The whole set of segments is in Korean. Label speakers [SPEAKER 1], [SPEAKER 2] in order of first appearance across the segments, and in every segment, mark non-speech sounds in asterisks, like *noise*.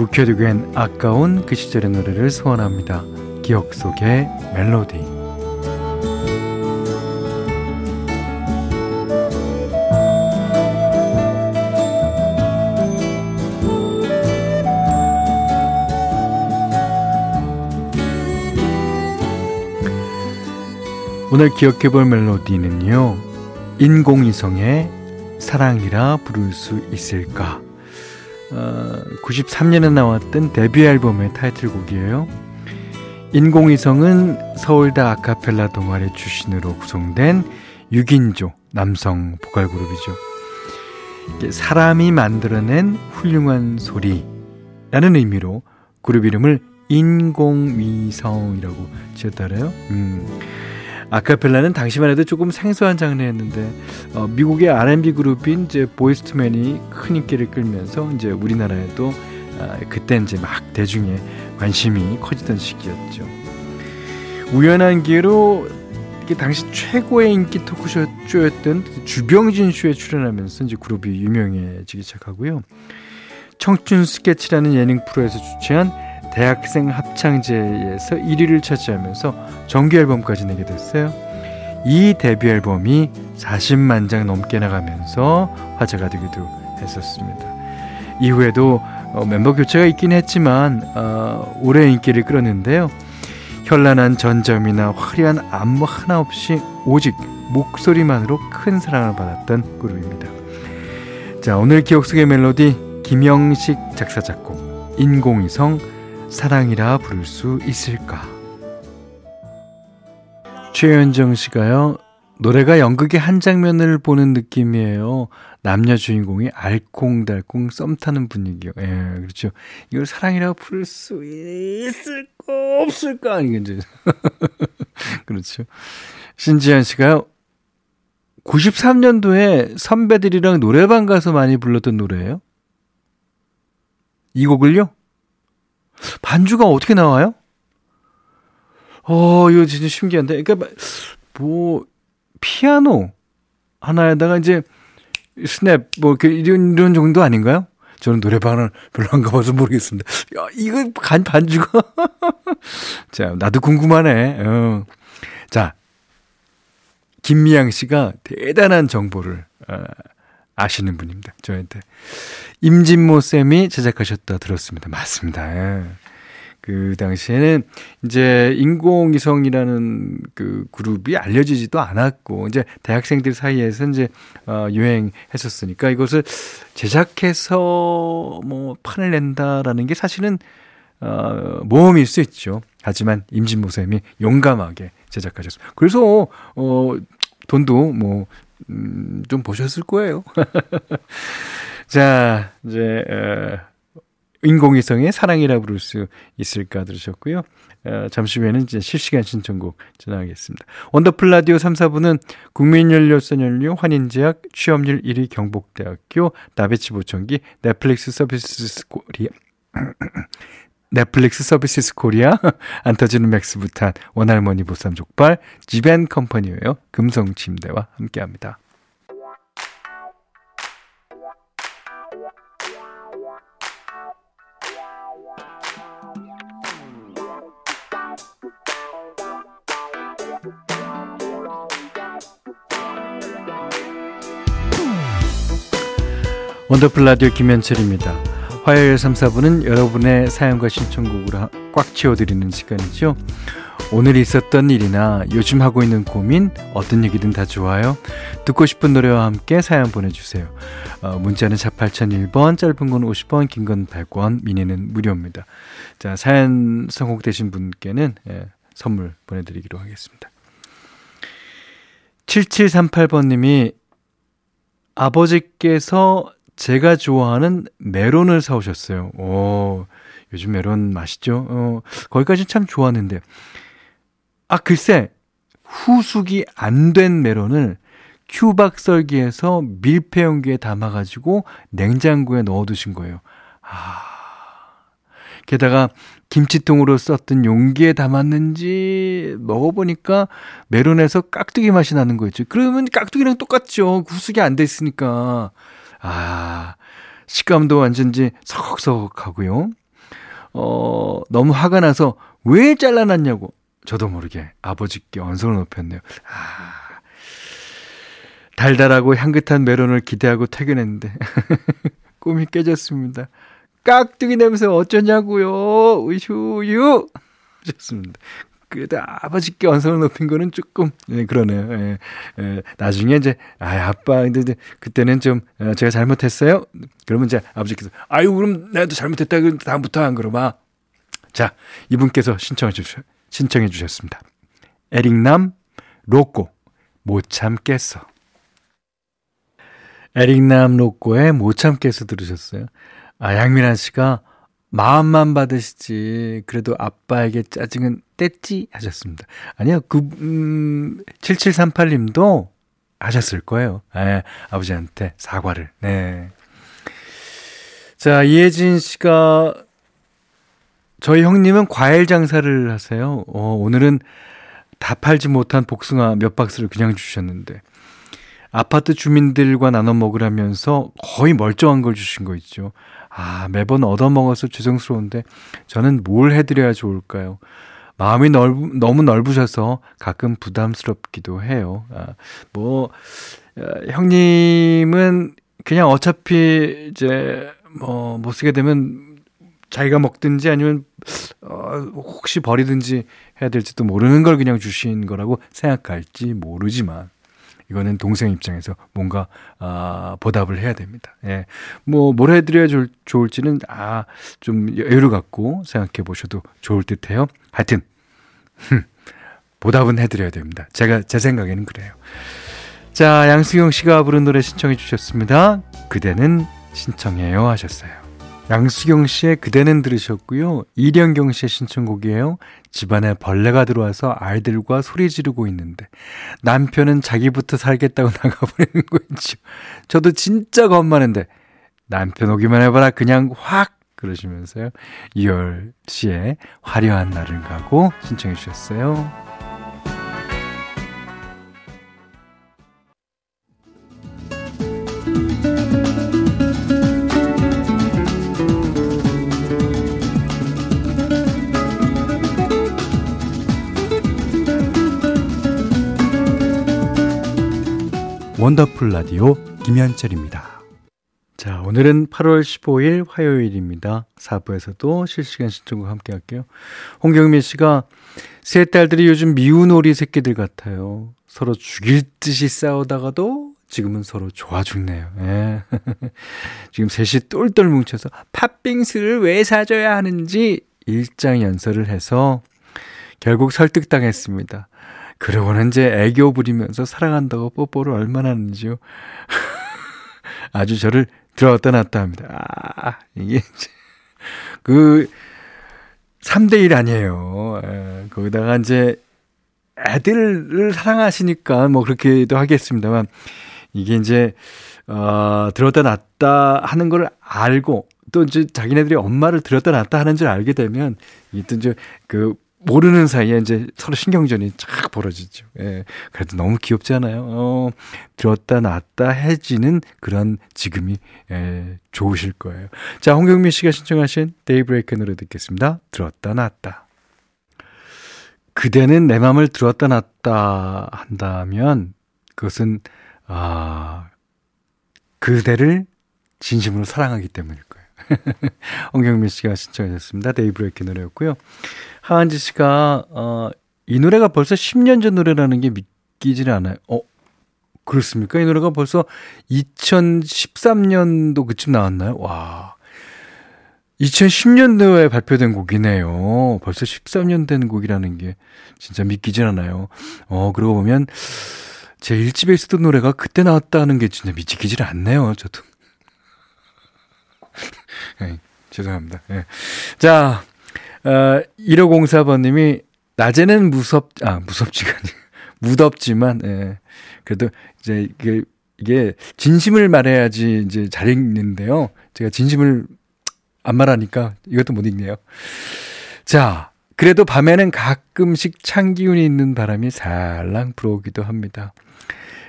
[SPEAKER 1] 묵혀두기엔 아까운 그 시절의 노래를 소원합니다. 기억 속의 멜로디. 오늘 기억해볼 멜로디는요. 인공위성의 사랑이라 부를 수 있을까? 어, 93년에 나왔던 데뷔 앨범의 타이틀곡이에요. 인공위성은 서울대 아카펠라 동아리 출신으로 구성된 6인조 남성 보컬 그룹이죠. 사람이 만들어낸 훌륭한 소리라는 의미로 그룹 이름을 인공위성이라고 지었다래요. 음. 아카펠라는 당시만 해도 조금 생소한 장르였는데 어, 미국의 R&B 그룹인 이제 보이스투맨이 큰 인기를 끌면서 이제 우리나라에도 아, 그때 이제 막 대중의 관심이 커지던 시기였죠. 우연한 기회로 당시 최고의 인기 토크쇼였던 주병진 쇼에 출연하면서 이제 그룹이 유명해지기 시작하고요. 청춘 스케치라는 예능 프로에서 주최한 대학생 합창제에서 1위를 차지하면서 정규 앨범까지 내게 됐어요. 이 데뷔 앨범이 40만 장 넘게 나가면서 화제가 되기도 했었습니다. 이후에도 어, 멤버 교체가 있긴 했지만 어, 오래 인기를 끌었는데요. 현란한 전점이나 화려한 안무 하나 없이 오직 목소리만으로 큰 사랑을 받았던 그룹입니다. 자 오늘 기억 속의 멜로디 김영식 작사 작곡 인공위성 사랑이라 부를 수 있을까? 최현정 씨가요. 노래가 연극의 한 장면을 보는 느낌이에요. 남녀 주인공이 알콩달콩 썸 타는 분위기요. 예, 그렇죠. 이걸 사랑이라고 부를 수 있을까, 없을까? 이게 이제. *laughs* 그렇죠. 신지현 씨가요. 93년도에 선배들이랑 노래방 가서 많이 불렀던 노래예요. 이 곡을요? 반주가 어떻게 나와요? 어, 이거 진짜 신기한데. 그러니까 뭐 피아노 하나에다가 이제 스냅 뭐 이런 이런 정도 아닌가요? 저는 노래방을 별로 안 가봐서 모르겠습니다. 야, 이거 간 반주가 *laughs* 자, 나도 궁금하네. 어. 자, 김미양 씨가 대단한 정보를 어, 아시는 분입니다. 저한테. 임진모 쌤이 제작하셨다 들었습니다. 맞습니다. 예. 그 당시에는 이제 인공위성이라는 그 그룹이 알려지지도 않았고 이제 대학생들 사이에서 이제 어 유행했었으니까 이것을 제작해서 뭐 판을 낸다라는 게 사실은 어 모험일 수 있죠. 하지만 임진모 쌤이 용감하게 제작하셨습니다. 그래서 어 돈도 뭐 음, 좀 보셨을 거예요. *laughs* 자, 이제, 어, 인공위성의 사랑이라 부를 수 있을까 들으셨고요. 어, 잠시 후에는 이제 실시간 신청곡 전화하겠습니다. 원더풀 라디오 3, 4부는 국민연료 썬연료, 환인제약, 취업률 1위 경북대학교, 나베치 보청기, 넷플릭스 서비스 코리아, 넷플릭스 서비스 코리아, *laughs* 안 터지는 맥스부탄, 원할머니 보쌈 족발, 지벤 컴퍼니웨어, 금성 침대와 함께 합니다. 원더풀 라디오 김현철입니다. 화요일 3, 4부는 여러분의 사연과 신청곡으로 꽉 채워드리는 시간이죠. 오늘 있었던 일이나 요즘 하고 있는 고민, 어떤 얘기든 다 좋아요. 듣고 싶은 노래와 함께 사연 보내주세요. 어, 문자는 4 8001번, 짧은 건 50원, 긴 건 100원, 미니는 무료입니다. 자, 사연 성공되신 분께는 예, 선물 보내드리기로 하겠습니다. 7738번님이 아버지께서 제가 좋아하는 메론을 사오셨어요. 오, 요즘 메론 맛있죠? 어, 거기까지 참 좋았는데. 아, 글쎄, 후숙이 안 된 메론을 큐박썰기에서 밀폐 용기에 담아가지고 냉장고에 넣어두신 거예요. 아. 게다가 김치통으로 썼던 용기에 담았는지 먹어보니까 메론에서 깍두기 맛이 나는 거였죠. 그러면 깍두기랑 똑같죠. 후숙이 안 됐으니까. 아, 식감도 완전히 서걱서걱하고요. 어, 너무 화가 나서 왜 잘라놨냐고. 저도 모르게 아버지께 언성을 높였네요. 아, 달달하고 향긋한 메론을 기대하고 퇴근했는데 *laughs* 꿈이 깨졌습니다. 깍두기 냄새 어쩌냐고요. 으슈유. 좋습니다. 그래도 아버지께 언성을 높인 거는 조금 예, 그러네요. 예, 예, 나중에 이제 아 아빠 근데 이제 그때는 좀 어, 제가 잘못했어요. 그러면 이제 아버지께서 아유 그럼 나도 잘못했다. 그럼 다음부터 안 그러마. 자 이분께서 신청해 주셨 신청해 주셨습니다. 에릭남 로꼬 못 참겠어. 에릭남 로꼬의 못 참겠어 들으셨어요. 아, 양민아 씨가 마음만 받으시지. 그래도 아빠에게 짜증은 뗐지? 하셨습니다. 아니요, 그, 음, 7738님도 하셨을 거예요. 예, 아버지한테 사과를. 네. 자, 이혜진 씨가 저희 형님은 과일 장사를 하세요. 어, 오늘은 다 팔지 못한 복숭아 몇 박스를 그냥 주셨는데 아파트 주민들과 나눠 먹으라면서 거의 멀쩡한 걸 주신 거 있죠. 아, 매번 얻어먹어서 죄송스러운데 저는 뭘 해드려야 좋을까요? 마음이 넓, 너무 넓으셔서 가끔 부담스럽기도 해요. 아, 뭐, 어, 형님은 그냥 어차피 이제 뭐 못 쓰게 되면 자기가 먹든지 아니면 어, 혹시 버리든지 해야 될지도 모르는 걸 그냥 주신 거라고 생각할지 모르지만 이거는 동생 입장에서 뭔가 아 보답을 해야 됩니다. 예. 뭐 뭘 해드려야 좋을, 좋을지는 아 좀 여유를 갖고 생각해 보셔도 좋을 듯해요. 하여튼 *laughs* 보답은 해드려야 됩니다. 제가 제 생각에는 그래요. 자 양수경 씨가 부른 노래 신청해 주셨습니다. 그대는 신청해요 하셨어요. 양수경 씨의 그대는 들으셨고요. 이령경 씨의 신청곡이에요. 집안에 벌레가 들어와서 아이들과 소리 지르고 있는데 남편은 자기부터 살겠다고 *laughs* 나가버리는 거죠. 저도 진짜 겁 많은데 남편 오기만 해봐라 그냥 확 그러시면서요. 2월 씨의 화려한 날을 가고 신청해 주셨어요. 원더풀 라디오 김현철입니다. 자, 오늘은 8월 15일 화요일입니다. 4부에서도 실시간 신청곡 함께 할게요. 홍경민 씨가 세 딸들이 요즘 미운 오리 새끼들 같아요. 서로 죽일 듯이 싸우다가도 지금은 서로 좋아 죽네요. 예. *laughs* 지금 셋이 똘똘 뭉쳐서 팥빙수를 왜 사줘야 하는지 일장연설을 해서 결국 설득당했습니다. 그러고는 이제 애교 부리면서 사랑한다고 뽀뽀를 얼마나 하는지요. *laughs* 아주 저를 들어왔다 놨다 합니다. 아, 이게 이제 그 3대1 아니에요. 에, 예, 거기다가 이제 애들을 사랑하시니까 뭐 그렇게도 하겠습니다만 이게 이제 어, 들었다 놨다 하는 걸 알고 또 이제 자기네들이 엄마를 들었다 놨다 하는 줄 알게 되면 이게 또 이제 그 모르는 사이에 이제 서로 신경전이 쫙 벌어지죠. 예. 그래도 너무 귀엽지 않아요? 어, 들었다 놨다 해지는 그런 지금이, 예, 좋으실 거예요. 자, 홍경민 씨가 신청하신 데이브레이크 노래 듣겠습니다. 들었다 놨다. 그대는 내 맘을 들었다 놨다 한다면 그것은, 아, 그대를 진심으로 사랑하기 때문일. *laughs* 홍경민 씨가 신청하셨습니다. 데이브레이크 노래였고요. 하한지 씨가 어, 이 노래가 벌써 10년 전 노래라는 게 믿기질 않아요. 어, 그렇습니까? 이 노래가 벌써 2013년도 그쯤 나왔나요? 와. 2010년도에 발표된 곡이네요. 벌써 13년 된 곡이라는 게 진짜 믿기질 않아요. 어, 그러고 보면 제 1집에 있었던 노래가 그때 나왔다는 게 진짜 믿기질 않네요. 저도. 네. 죄송합니다. 예. 자, 어, 1504번님이 낮에는 무섭, 아, 무섭지가 아니 *laughs* 무덥지만, 예. 그래도 이제 이게, 이게 진심을 말해야지 이제 잘 읽는데요. 제가 진심을 안 말하니까 이것도 못 읽네요. 자, 그래도 밤에는 가끔씩 찬 기운이 있는 바람이 살랑 불어오기도 합니다.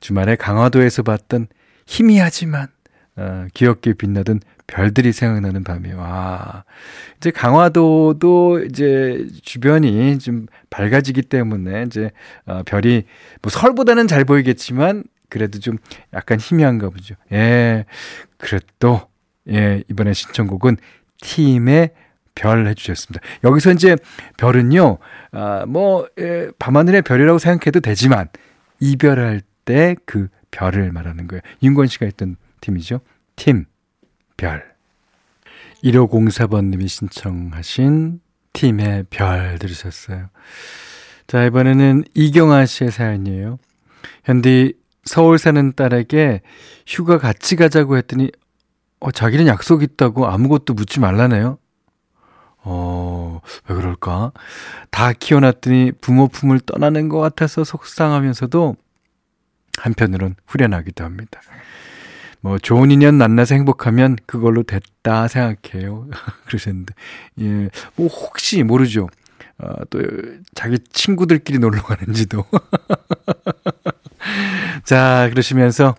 [SPEAKER 1] 주말에 강화도에서 봤던 희미하지만 어, 귀엽게 빛나던 별들이 생각나는 밤이에요. 와. 이제 강화도도 이제 주변이 좀 밝아지기 때문에 이제 어, 별이 뭐 설보다는 잘 보이겠지만 그래도 좀 약간 희미한가 보죠. 예. 그래도 예, 이번에 신청곡은 팀의 별 해주셨습니다. 여기서 이제 별은요, 아, 뭐, 예, 밤하늘의 별이라고 생각해도 되지만, 이별할 때 그 별을 말하는 거예요. 윤건 씨가 했던 팀이죠. 팀, 별. 1504번님이 신청하신 팀의 별 들으셨어요. 자, 이번에는 이경아 씨의 사연이에요. 현디 서울 사는 딸에게 휴가 같이 가자고 했더니 어, 자기는 약속 있다고 아무것도 묻지 말라네요. 어, 왜 그럴까? 다 키워놨더니 부모 품을 떠나는 것 같아서 속상하면서도 한편으론 후련하기도 합니다. 뭐 좋은 인연 만나서 행복하면 그걸로 됐다 생각해요. *laughs* 그러셨는데 예, 뭐 혹시 모르죠. 어, 또 자기 친구들끼리 놀러 가는지도. *laughs* 자, 그러시면서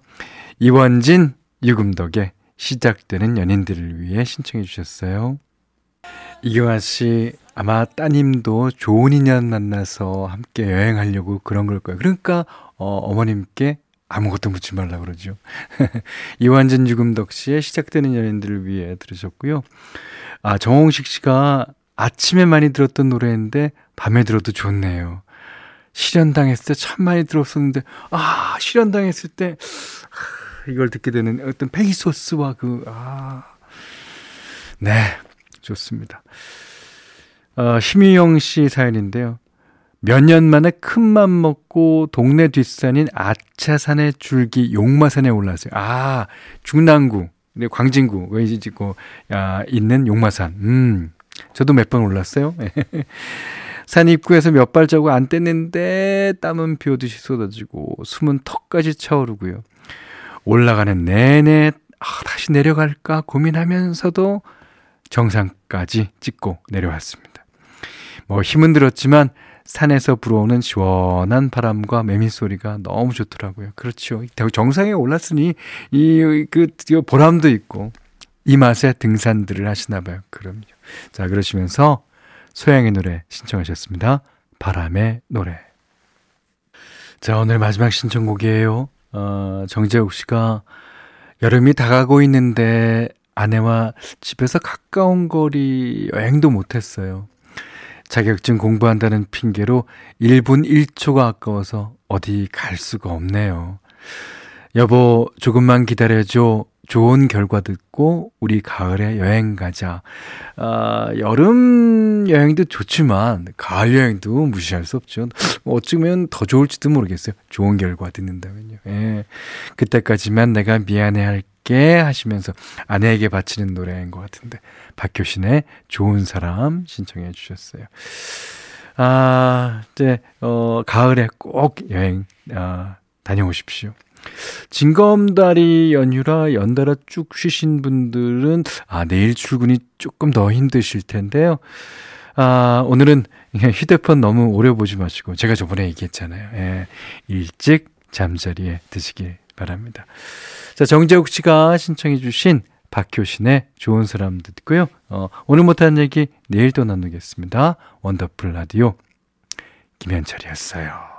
[SPEAKER 1] 이원진 유금덕의 시작되는 연인들을 위해 신청해 주셨어요. 이경아 씨, 아마 따님도 좋은 인연 만나서 함께 여행하려고 그런 걸 거예요. 그러니까, 어, 어머님께 아무것도 묻지 말라 그러죠. *laughs* 이완전 유금덕 씨의 시작되는 연인들을 위해 들으셨고요. 아, 정홍식 씨가 아침에 많이 들었던 노래인데 밤에 들어도 좋네요. 실현당했을 때 참 많이 들었었는데, 아, 실현당했을 때, 이걸 듣게 되는 어떤 페이소스와 그, 아, 네, 좋습니다. 어, 심희영 씨 사연인데요. 몇 년 만에 큰맘 먹고 동네 뒷산인 아차산의 줄기 용마산에 올랐어요. 아, 중랑구, 네, 광진구, 왜 이제 짓고, 야, 있는 용마산. 음, 저도 몇 번 올랐어요. *laughs* 산 입구에서 몇 발자국 안 뗐는데 땀은 비 오듯이 쏟아지고 숨은 턱까지 차오르고요. 올라가는 내내 아, 다시 내려갈까 고민하면서도 정상까지 찍고 내려왔습니다. 뭐 힘은 들었지만 산에서 불어오는 시원한 바람과 매미 소리가 너무 좋더라고요. 그렇죠. 정상에 올랐으니 이그 보람도 있고 이 맛에 등산들을 하시나 봐요. 그럼요. 자, 그러시면서 소양의 노래 신청하셨습니다. 바람의 노래. 자, 오늘 마지막 신청곡이에요. 어, 정재욱 씨가 여름이 다가고 있는데 아내와 집에서 가까운 거리 여행도 못했어요. 자격증 공부한다는 핑계로 1분 1초가 아까워서 어디 갈 수가 없네요. 여보, 조금만 기다려줘. 좋은 결과 듣고 우리 가을에 여행 가자. 아, 여름 여행도 좋지만 가을 여행도 무시할 수 없죠. 어쩌면 더 좋을지도 모르겠어요. 좋은 결과 듣는다면요. 예. 그때까지만 내가 미안해 할게 하시면서 아내에게 바치는 노래인 것 같은데 박효신의 좋은 사람 신청해 주셨어요. 아, 이제 어 가을에 꼭 여행 아, 다녀오십시오. 징검다리 연휴라 연달아 쭉 쉬신 분들은 아 내일 출근이 조금 더 힘드실 텐데요. 아 오늘은 휴대폰 너무 오래 보지 마시고 제가 저번에 얘기했잖아요. 예, 일찍 잠자리에 드시길 바랍니다. 자 정재욱 씨가 신청해주신 박효신의 좋은 사람 듣고요. 어, 오늘 못한 얘기 내일 또 나누겠습니다. 원더풀 라디오 김현철이었어요.